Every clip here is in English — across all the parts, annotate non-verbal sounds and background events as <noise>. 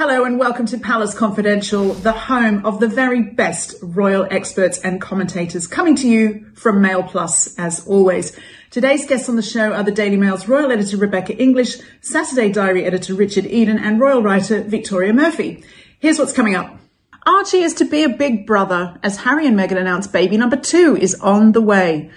Hello and welcome to Palace Confidential, the home of the very best royal experts and commentators coming to you from Mail Plus as always. Today's guests on the show are the Daily Mail's royal editor Rebecca English, Saturday Diary editor Richard Eden and royal writer Victoria Murphy. Here's what's coming up. Archie is to be a big brother as Harry and Meghan announce baby number two is on the way.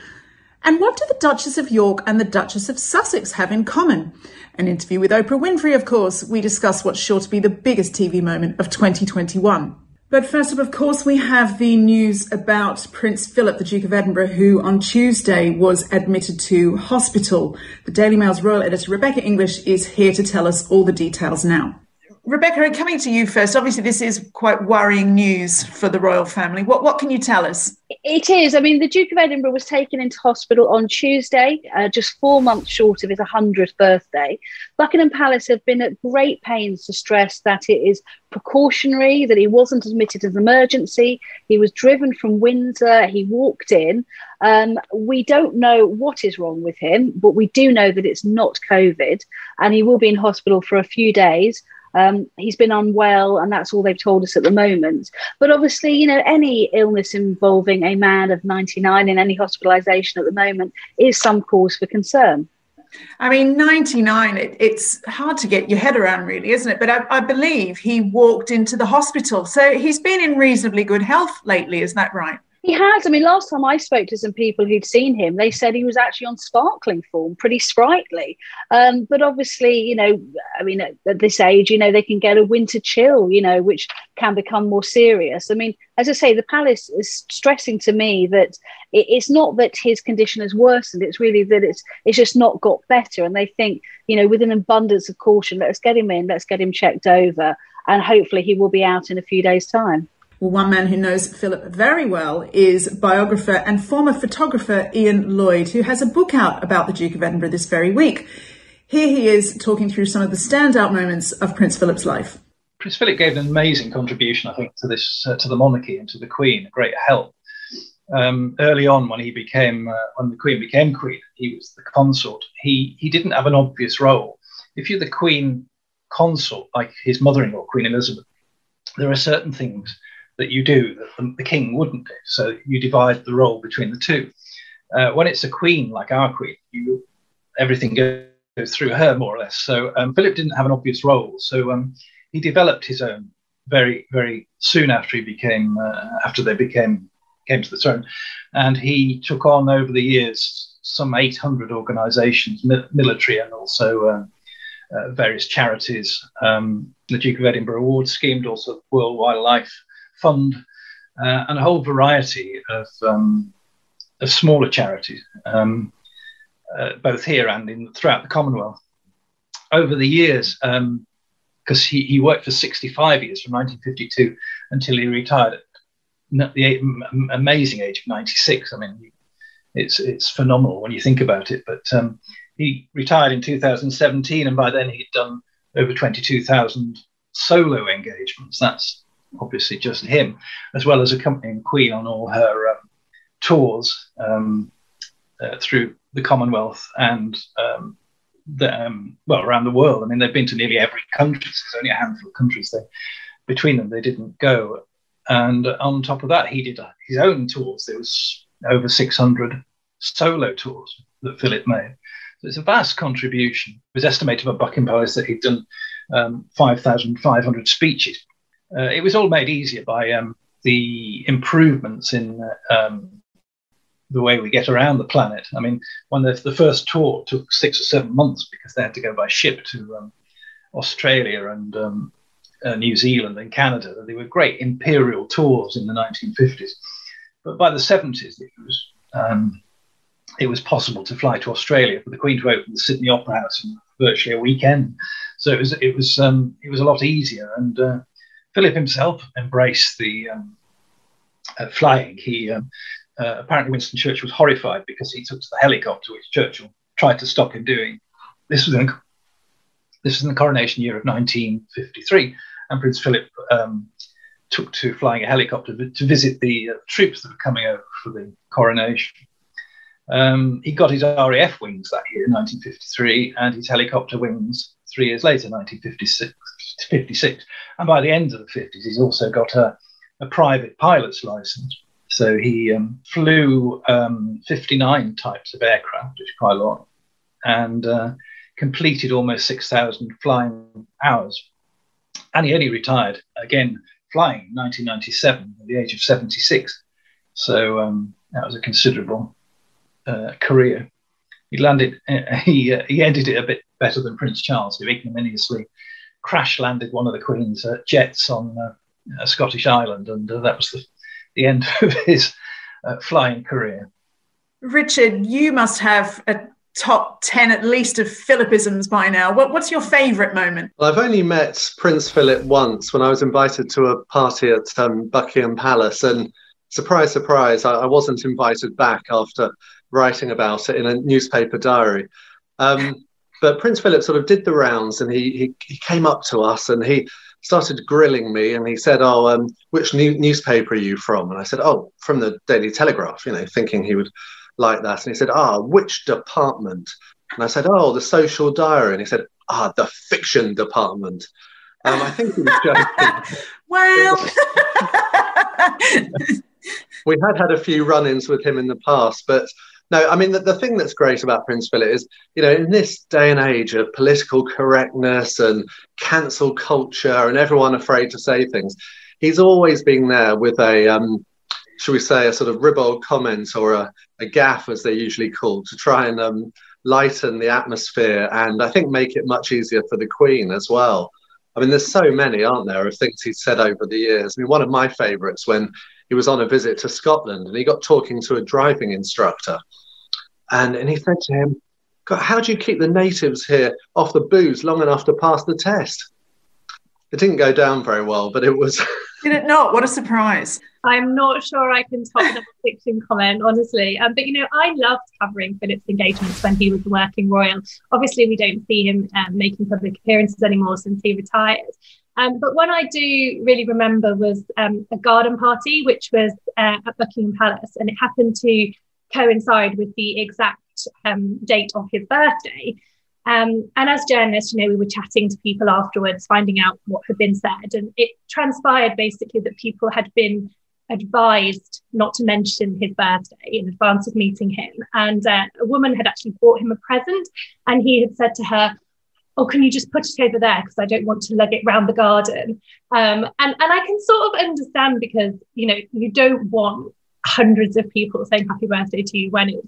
And what do the Duchess of York and the Duchess of Sussex have in common? An interview with Oprah Winfrey, of course. We discuss what's sure to be the biggest TV moment of 2021. But first up, of course, we have the news about Prince Philip, the Duke of Edinburgh, who on Tuesday was admitted to hospital. The Daily Mail's royal editor, Rebecca English, is here to tell us all the details now. Rebecca, coming to you first. Obviously, this is quite worrying news for the royal family. What what can you tell us? It is. I mean, the Duke of Edinburgh was taken into hospital on Tuesday, uh, just four months short of his 100th birthday. Buckingham Palace have been at great pains to stress that it is precautionary, that he wasn't admitted as an emergency. He was driven from Windsor. He walked in. Um, we don't know what is wrong with him, but we do know that it's not COVID, and he will be in hospital for a few days. Um, he's been unwell, and that's all they've told us at the moment. But obviously, you know, any illness involving a man of 99 in any hospitalisation at the moment is some cause for concern. I mean, 99, it, it's hard to get your head around, really, isn't it? But I, I, believe he walked into the hospital. So he's been in reasonably good health lately, is that right? He has. I mean, last time I spoke to some people who'd seen him, they said he was actually on sparkling form, pretty sprightly. Um, but obviously, you know, I mean, at, at, this age, you know, they can get a winter chill, you know, which can become more serious. I mean, as I say, the palace is stressing to me that it, it's not that his condition has worsened; it's really that it's it's just not got better. And they think, you know, with an abundance of caution, let's get him in, let's get him checked over, and hopefully he will be out in a few days' time. Well, one man who knows Philip very well is biographer and former photographer Ian Lloyd, who has a book out about the Duke of Edinburgh this very week. Here he is talking through some of the standout moments of Prince Philip's life. Prince Philip gave an amazing contribution, I think, to this uh, to the monarchy and to the Queen. A great help. Um, early on, when he became uh, when the Queen became Queen, he was the consort. He he didn't have an obvious role. If you're the Queen consort, like his mother-in-law, Queen Elizabeth, there are certain things that you do that the, king wouldn't do. So you divide the role between the two. Uh, when it's a queen like our queen, you everything goes through her more or less. So um, Philip didn't have an obvious role. So um, he developed his own very very soon after he became uh, after they became came to the throne, and he took on over the years some 800 organisations, mi- military and also. Um, uh, various charities, um, the Duke of Edinburgh Award Scheme, also World Wildlife fund uh, and a whole variety of, um, of smaller charities, um, uh, both here and in, throughout the Commonwealth. Over the years, because um, he, he worked for 65 years from 1952 until he retired at the amazing age of 96. I mean, it's it's phenomenal when you think about it. But um, he retired in 2017, and by then he'd done over 22,000 solo engagements. That's obviously just him, as well as accompanying Queen on all her um, tours um, uh, through the Commonwealth and um, the, um, well around the world. I mean, they've been to nearly every country. There's only a handful of countries they between them they didn't go. And on top of that, he did his own tours. There was over 600 solo tours that Philip made. So it's a vast contribution. It was estimated by Buckingham Palace that he'd done um, 5,500 speeches uh, it was all made easier by um, the improvements in uh, um, the way we get around the planet. I mean, when the, the, first tour took six or seven months because they had to go by ship to um, Australia and um, uh, New Zealand and Canada. They were great imperial tours in the 1950s. But by the 70s, it was um, it was possible to fly to Australia for the Queen to open the Sydney Opera House in virtually a weekend. So it was it was um, it was a lot easier. And uh, Philip himself embraced the um, uh, flying. He um, uh, apparently Winston Churchill was horrified because he took to the helicopter, which Churchill tried to stop him doing. This was in this was in the coronation year of 1953, and Prince Philip um, took to flying a helicopter to visit the uh, troops that were coming over for the coronation. Um, he got his RAF wings that year, 1953, and his helicopter wings three years later, 1956. 56. And by the end of the 50s, he's also got a, a private pilot's license. So he um, flew um, 59 types of aircraft, which is quite a lot, and uh, completed almost 6,000 flying hours. And he only retired again flying in 1997 at the age of 76. So um, that was a considerable uh, career. He landed, <laughs> uh, he, he ended it a bit better than Prince Charles, who ignominiously crash landed one of the Queen's uh, jets on uh, a Scottish island, and uh, that was the, the end <laughs> of his flying career. Richard, you must have a top 10 at least of Philipisms by now. What, what's your favourite moment? Well, I've only met Prince Philip once when I was invited to a party at um, Buckingham Palace. And surprise, surprise, I, I, wasn't invited back after writing about it in a newspaper diary. Um, but Prince Philip sort of did the rounds and he, he, he came up to us and he started grilling me and he said, Oh, um, which new- newspaper are you from? And I said, Oh, from the Daily Telegraph, you know, thinking he would like that. And he said, Ah, which department? And I said, Oh, the social diary. And he said, Ah, the fiction department. Um, I think he was joking. <laughs> well, <laughs> we had had a few run ins with him in the past, but no, I mean, the, the thing that's great about Prince Philip is, you know, in this day and age of political correctness and cancel culture and everyone afraid to say things, he's always been there with a, um, shall we say, a sort of ribald comment or a, a gaffe, as they're usually called, to try and um, lighten the atmosphere and I think make it much easier for the Queen as well. I mean, there's so many, aren't there, of things he's said over the years. I mean, one of my favourites when he was on a visit to Scotland and he got talking to a driving instructor. And, and he said to him, God, how do you keep the natives here off the booze long enough to pass the test? It didn't go down very well, but it was. <laughs> Did it not? What a surprise. I'm not sure I can top the <laughs> fiction comment, honestly. Um, but, you know, I loved covering Philip's engagements when he was working royal. Obviously, we don't see him um, making public appearances anymore since he retired. Um, but one I do really remember was um, a garden party, which was uh, at Buckingham Palace, and it happened to coincide with the exact um, date of his birthday. Um, and as journalists, you know, we were chatting to people afterwards, finding out what had been said, and it transpired basically that people had been advised not to mention his birthday in advance of meeting him. And uh, a woman had actually bought him a present, and he had said to her, oh, can you just put it over there because I don't want to lug it round the garden. Um, and and I can sort of understand because you know you don't want hundreds of people saying happy birthday to you when it's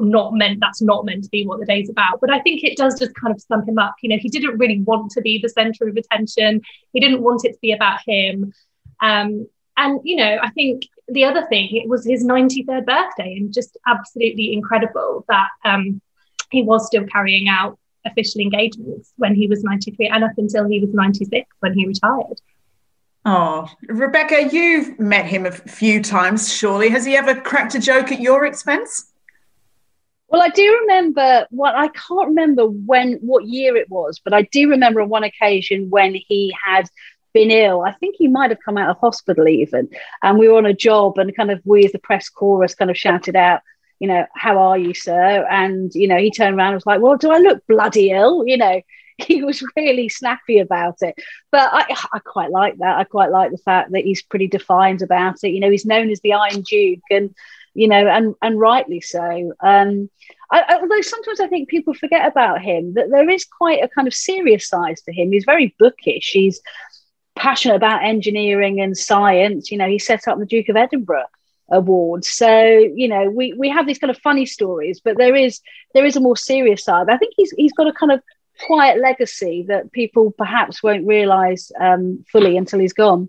not meant that's not meant to be what the day's about. But i think it does just kind of sum him up. You know he didn't really want to be the center of attention. He didn't want it to be about him. Um, and you know i think the other thing it was his 93rd birthday and just absolutely incredible that um, he was still carrying out official engagements when he was 93 and up until he was 96 when he retired. Oh, Rebecca, you've met him a few times, surely. Has he ever cracked a joke at your expense? Well, I do remember what I can't remember when what year it was, but I do remember on one occasion when he had been ill. I think he might have come out of hospital even, and we were on a job, and kind of we as the press chorus kind of shouted out, you know, how are you, sir? And, you know, he turned around and was like, well, do I look bloody ill? You know, <laughs> he was really snappy about it. But I, I quite like that. I quite like the fact that he's pretty defined about it. You know, he's known as the Iron Duke and, you know, and, and rightly so. Um, I, although sometimes I think people forget about him, that there is quite a kind of serious side to him. He's very bookish. He's passionate about engineering and science. You know, he set up the Duke of Edinburgh award So you know, we we have these kind of funny stories, but there is there is a more serious side. I think he's he's got a kind of quiet legacy that people perhaps won't realise um, fully until he's gone.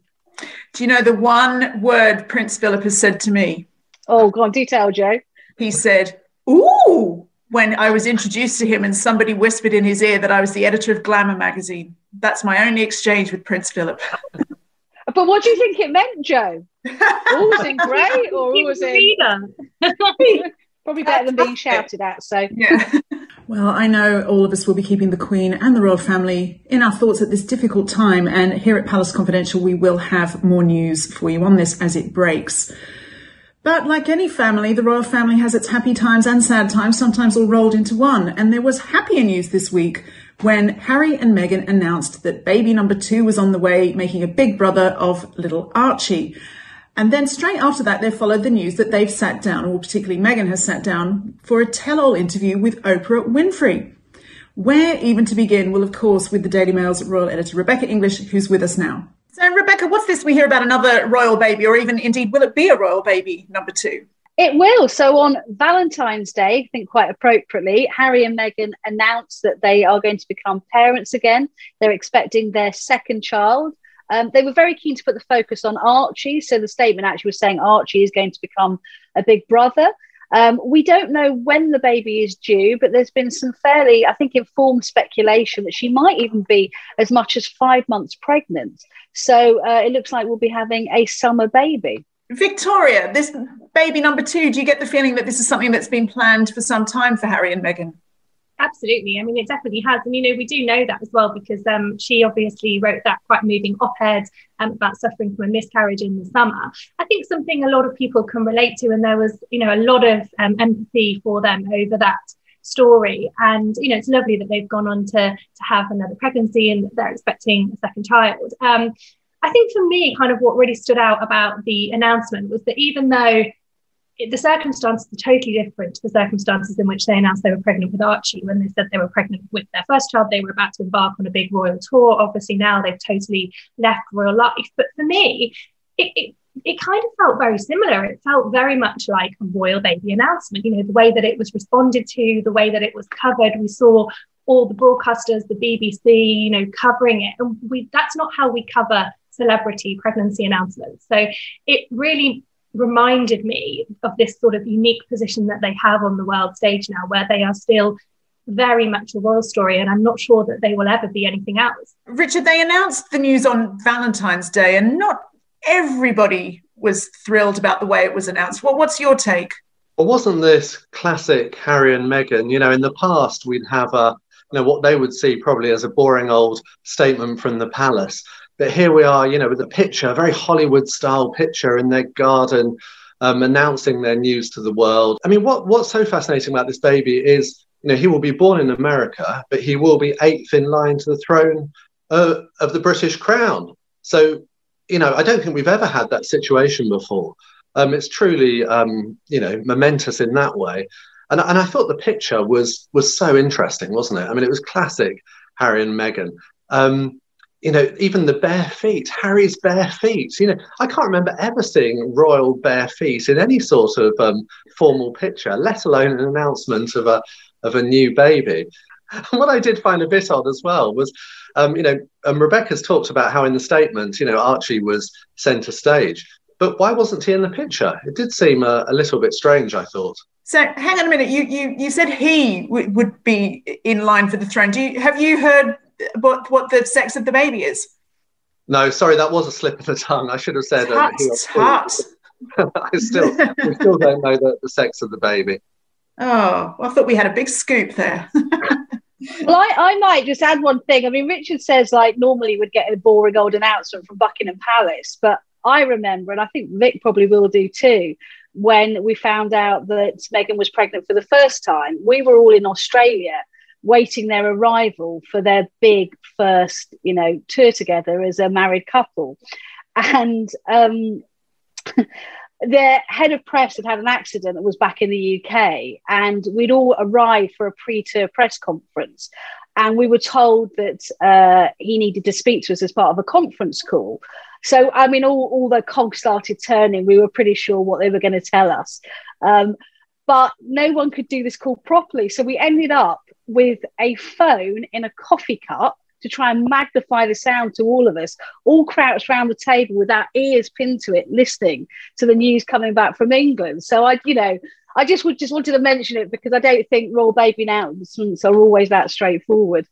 Do you know the one word Prince Philip has said to me? Oh, go on, detail, Jo. He said, "Ooh." when I was introduced to him and somebody whispered in his ear that I was the editor of Glamour magazine. That's my only exchange with Prince Philip. <laughs> but what do you think it meant, Jo? <laughs> All was in grey or all was in <laughs> probably better than being shouted at. So yeah. <laughs> Well, I know all of us will be keeping the Queen and the royal family in our thoughts at this difficult time, and here at Palace Confidential, we will have more news for you on this as it breaks. But like any family, the royal family has its happy times and sad times, sometimes all rolled into one. And there was happier news this week when Harry and Meghan announced that baby number two was on the way, making a big brother of little Archie. And then straight after that, there followed the news that they've sat down, or particularly Meghan has sat down, for a tell all interview with Oprah Winfrey. Where even to begin? Well, of course, with the Daily Mail's royal editor, Rebecca English, who's with us now. So, Rebecca, what's this we hear about another royal baby, or even indeed, will it be a royal baby number two? It will. So on Valentine's Day, I think quite appropriately, Harry and Meghan announced that they are going to become parents again. They're expecting their second child. Um, they were very keen to put the focus on Archie. So the statement actually was saying Archie is going to become a big brother. Um, we don't know when the baby is due, but there's been some fairly, I think, informed speculation that she might even be as much as five months pregnant. So uh, it looks like we'll be having a summer baby. Victoria, this baby number two, do you get the feeling that this is something that's been planned for some time for Harry and Meghan? Absolutely. I mean, it definitely has. And, you know, we do know that as well because um, she obviously wrote that quite moving op ed um, about suffering from a miscarriage in the summer. I think something a lot of people can relate to. And there was, you know, a lot of um, empathy for them over that story. And, you know, it's lovely that they've gone on to, to have another pregnancy and they're expecting a second child. Um, I think for me, kind of what really stood out about the announcement was that even though the circumstances are totally different to the circumstances in which they announced they were pregnant with Archie. When they said they were pregnant with their first child, they were about to embark on a big royal tour. Obviously, now they've totally left royal life. But for me, it, it, it kind of felt very similar. It felt very much like a royal baby announcement. You know, the way that it was responded to, the way that it was covered. We saw all the broadcasters, the BBC, you know, covering it, and we that's not how we cover celebrity pregnancy announcements. So it really reminded me of this sort of unique position that they have on the world stage now, where they are still very much a royal story, and I'm not sure that they will ever be anything else. Richard, they announced the news on Valentine's Day, and not everybody was thrilled about the way it was announced. Well, what's your take? Well, wasn't this classic Harry and Meghan? You know, in the past, we'd have a, you know, what they would see probably as a boring old statement from the palace. But here we are, you know, with a picture, a very Hollywood style picture in their garden, um, announcing their news to the world. I mean, what, what's so fascinating about this baby is, you know, he will be born in America, but he will be eighth in line to the throne uh, of the British crown. So, you know, I don't think we've ever had that situation before. Um, it's truly, um, you know, momentous in that way. And, and I thought the picture was was so interesting, wasn't it? I mean, it was classic Harry and Meghan. Um, you know, even the bare feet, Harry's bare feet. You know, I can't remember ever seeing royal bare feet in any sort of um, formal picture, let alone an announcement of a of a new baby. And <laughs> what I did find a bit odd as well was, um, you know, um, Rebecca's talked about how in the statement, you know, Archie was centre stage, but why wasn't he in the picture? It did seem a, a little bit strange. I thought. So hang on a minute. You you you said he w- would be in line for the throne. Do you have you heard what what the sex of the baby is? No, sorry, that was a slip of the tongue. I should have said. Tut, um, tut. <laughs> I still, we still don't know the, the sex of the baby. Oh, well, I thought we had a big scoop there. <laughs> well, I, I might just add one thing. I mean, Richard says like normally we'd get a boring old announcement from Buckingham Palace, but I remember, and I think Vic probably will do too, when we found out that Meghan was pregnant for the first time. We were all in Australia waiting their arrival for their big first, you know, tour together as a married couple. And um, <laughs> their head of press had had an accident that was back in the UK, and we'd all arrived for a pre-tour press conference. And we were told that uh, he needed to speak to us as part of a conference call. So, I mean, all, all the cogs started turning. We were pretty sure what they were going to tell us. Um, but no one could do this call properly. So we ended up with a phone in a coffee cup to try and magnify the sound to all of us, all crouched around the table with our ears pinned to it, listening to the news coming back from England. So I, you know, I just would just wanted to mention it because I don't think royal baby announcements are always that straightforward.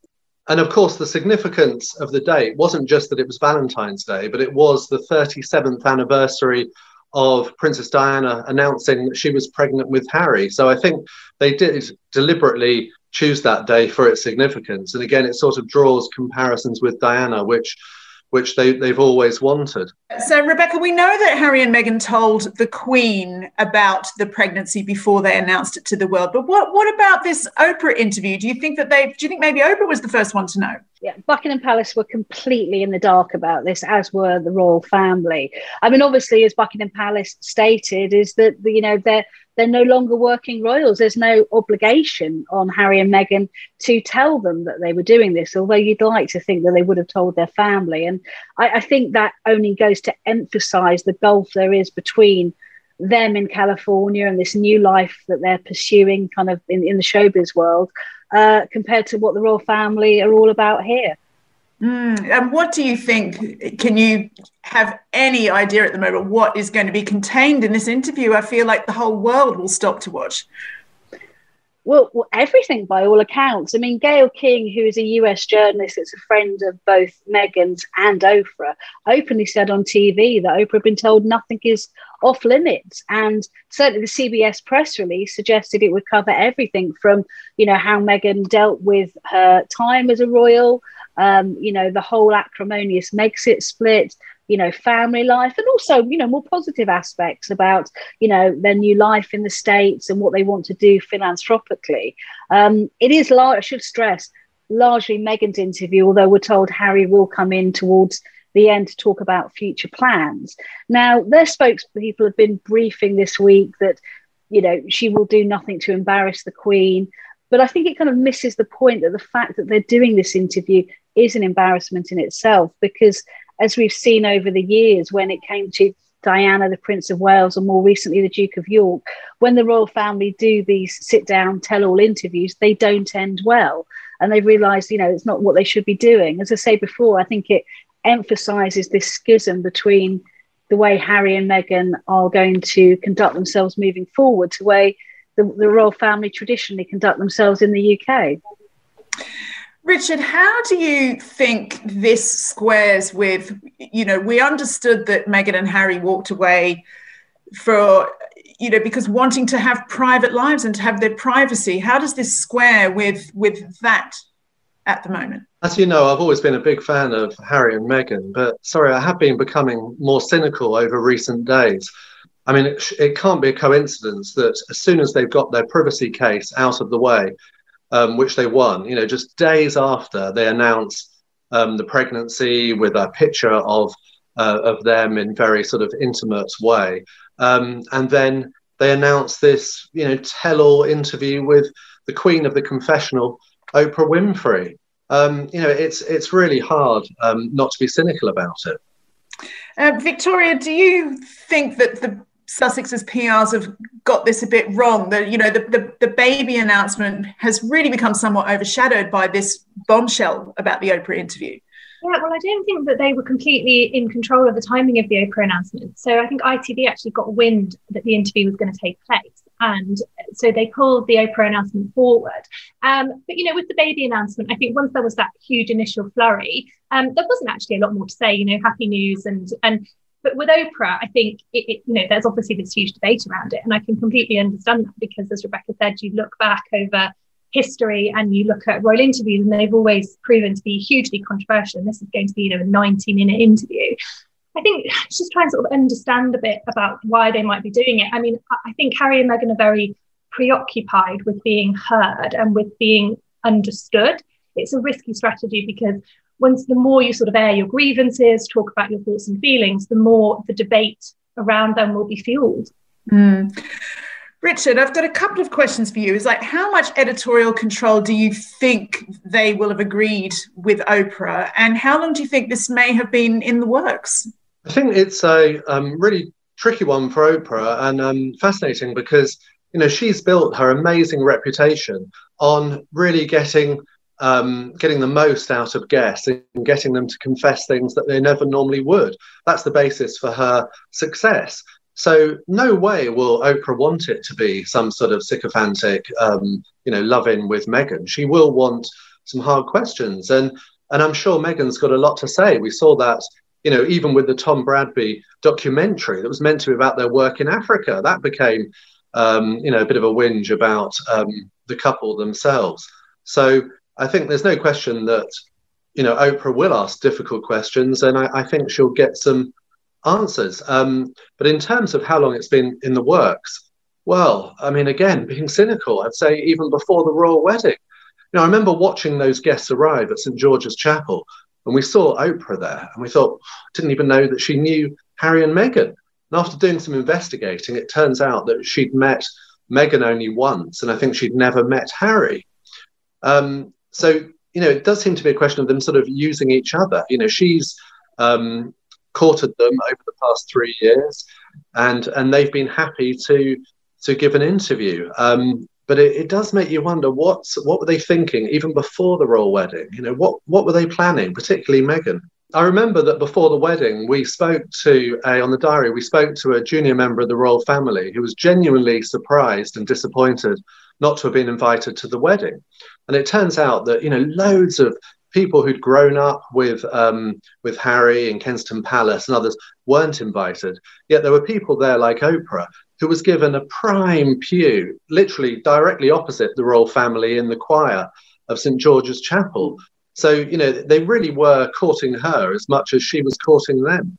And of course, the significance of the date wasn't just that it was Valentine's Day, but it was the 37th anniversary of Princess Diana announcing that she was pregnant with Harry. So I think they did deliberately choose that day for its significance. And again, it sort of draws comparisons with Diana, which which they, they've always wanted. So, Rebecca, we know that Harry and Meghan told the Queen about the pregnancy before they announced it to the world. But what, what about this Oprah interview? Do you think that they, do you think maybe Oprah was the first one to know? Yeah, Buckingham Palace were completely in the dark about this, as were the royal family. I mean, obviously, as Buckingham Palace stated, is that, you know, they're they're no longer working royals. There's no obligation on Harry and Meghan to tell them that they were doing this, although you'd like to think that they would have told their family. And I, I think that only goes to emphasize the gulf there is between them in California and this new life that they're pursuing kind of in, in the showbiz world uh, compared to what the royal family are all about here. Mm, and what do you think? Can you have any idea at the moment what is going to be contained in this interview? I feel like the whole world will stop to watch. Well, well, everything by all accounts. I mean, Gayle King, who is a US journalist that's a friend of both Meghan's and Oprah, openly said on TV that Oprah had been told nothing is off limits. And certainly the CBS press release suggested it would cover everything from, you know, how Meghan dealt with her time as a royal, um, you know, the whole acrimonious Megxit split, you know, family life, and also, you know, more positive aspects about, you know, their new life in the States and what they want to do philanthropically. Um, it is, large, I should stress, largely Meghan's interview, although we're told Harry will come in towards the end to talk about future plans. Now, their spokespeople have been briefing this week that, you know, she will do nothing to embarrass the Queen. But I think it kind of misses the point that the fact that they're doing this interview is an embarrassment in itself because, as we've seen over the years, when it came to Diana, the Prince of Wales, and more recently the Duke of York, when the royal family do these sit down, tell all interviews, they don't end well. And they realise, you know, it's not what they should be doing. As I say before, I think it emphasises this schism between the way Harry and Meghan are going to conduct themselves moving forward to the way the, the royal family traditionally conduct themselves in the UK. Richard, how do you think this squares with, you know, we understood that Meghan and Harry walked away for, you know, because wanting to have private lives and to have their privacy. How does this square with with that at the moment? As you know, I've always been a big fan of Harry and Meghan, but sorry, I have been becoming more cynical over recent days. I mean, it, it, can't be a coincidence that as soon as they've got their privacy case out of the way, um, which they won, you know, just days after they announced um, the pregnancy with a picture of uh, of them in very sort of intimate way, um, and then they announced this, you know, tell-all interview with the Queen of the Confessional, Oprah Winfrey. Um, you know, it's it's really hard um, not to be cynical about it. Uh, Victoria, do you think that the Sussex's PRs have got this a bit wrong. The you know the, the, the baby announcement has really become somewhat overshadowed by this bombshell about the Oprah interview. Yeah, well, I don't think that they were completely in control of the timing of the Oprah announcement. So I think ITV actually got wind that the interview was going to take place. And so they pulled the Oprah announcement forward. Um, but, you know, with the baby announcement, I think once there was that huge initial flurry, um, there wasn't actually a lot more to say, you know, happy news and, and but with Oprah, I think it, it, you know there's obviously this huge debate around it, and I can completely understand that because, as Rebecca said, you look back over history and you look at royal interviews, and they've always proven to be hugely controversial. And this is going to be you know a 90 minute interview. I think just trying to sort of understand a bit about why they might be doing it. I mean, I think Harry and Meghan are very preoccupied with being heard and with being understood. It's a risky strategy because once the more you sort of air your grievances, talk about your thoughts and feelings, the more the debate around them will be fueled. Mm. Richard, I've got a couple of questions for you. Is like, how much editorial control do you think they will have agreed with Oprah, and how long do you think this may have been in the works? I think it's a um, really tricky one for Oprah and um, fascinating because you know she's built her amazing reputation on really getting um, getting the most out of guests and getting them to confess things that they never normally would. That's the basis for her success. So no way will Oprah want it to be some sort of sycophantic, um, you know, loving with Meghan. She will want some hard questions, and and I'm sure Meghan's got a lot to say. We saw that, you know, even with the Tom Bradby documentary that was meant to be about their work in Africa, that became, um, you know, a bit of a whinge about um, the couple themselves. So I think there's no question that, you know, Oprah will ask difficult questions, and I, I think she'll get some answers. Um, but in terms of how long it's been in the works, well, I mean, again, being cynical, I'd say even before the royal wedding. You know, I remember watching those guests arrive at St George's Chapel, and we saw Oprah there, and we thought, didn't even know that she knew Harry and Meghan. And after doing some investigating, it turns out that she'd met Meghan only once, and I think she'd never met Harry. Um, so, you know, it does seem to be a question of them sort of using each other. You know, she's um, courted them over the past three years, and and they've been happy to to give an interview. Um, but it, it, does make you wonder what's what were they thinking even before the royal wedding? You know, what what were they planning, particularly Meghan? I remember that before the wedding, we spoke to a, on the diary, we spoke to a junior member of the royal family who was genuinely surprised and disappointed not to have been invited to the wedding. And it turns out that, you know, loads of people who'd grown up with um, with Harry and Kensington Palace and others weren't invited. Yet there were people there like Oprah who was given a prime pew, literally directly opposite the royal family in the choir of St George's Chapel. So you know they really were courting her as much as she was courting them.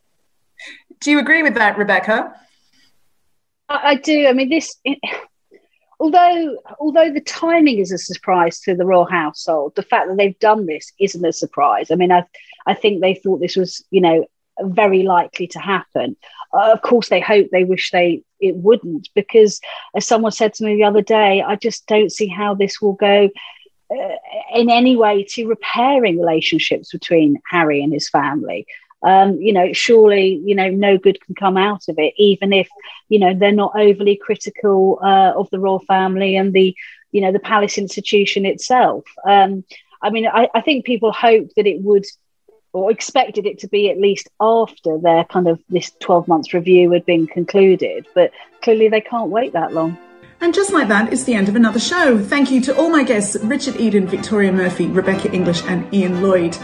Do you agree with that, Rebecca? I, I do. I mean, this. Although although the timing is a surprise to the royal household, the fact that they've done this isn't a surprise. I mean, I I think they thought this was you know very likely to happen. Uh, of course, they hope they wish they it wouldn't because, as someone said to me the other day, I just don't see how this will go. Uh, in any way to repairing relationships between Harry and his family um, you know, surely, you know, no good can come out of it, even if, you know, they're not overly critical uh, of the royal family and the, you know, the palace institution itself. Um, I mean, I, I think people hoped that it would or expected it to be at least after their kind of this 12 months review had been concluded, but clearly they can't wait that long. And just like that, it's the end of another show. Thank you to all my guests Richard Eden, Victoria Murphy, Rebecca English, and Ian Lloyd.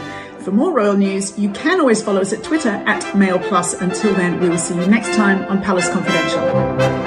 For more royal news, you can always follow us at Twitter at Mail Plus. Until then, we will see you next time on Palace Confidential.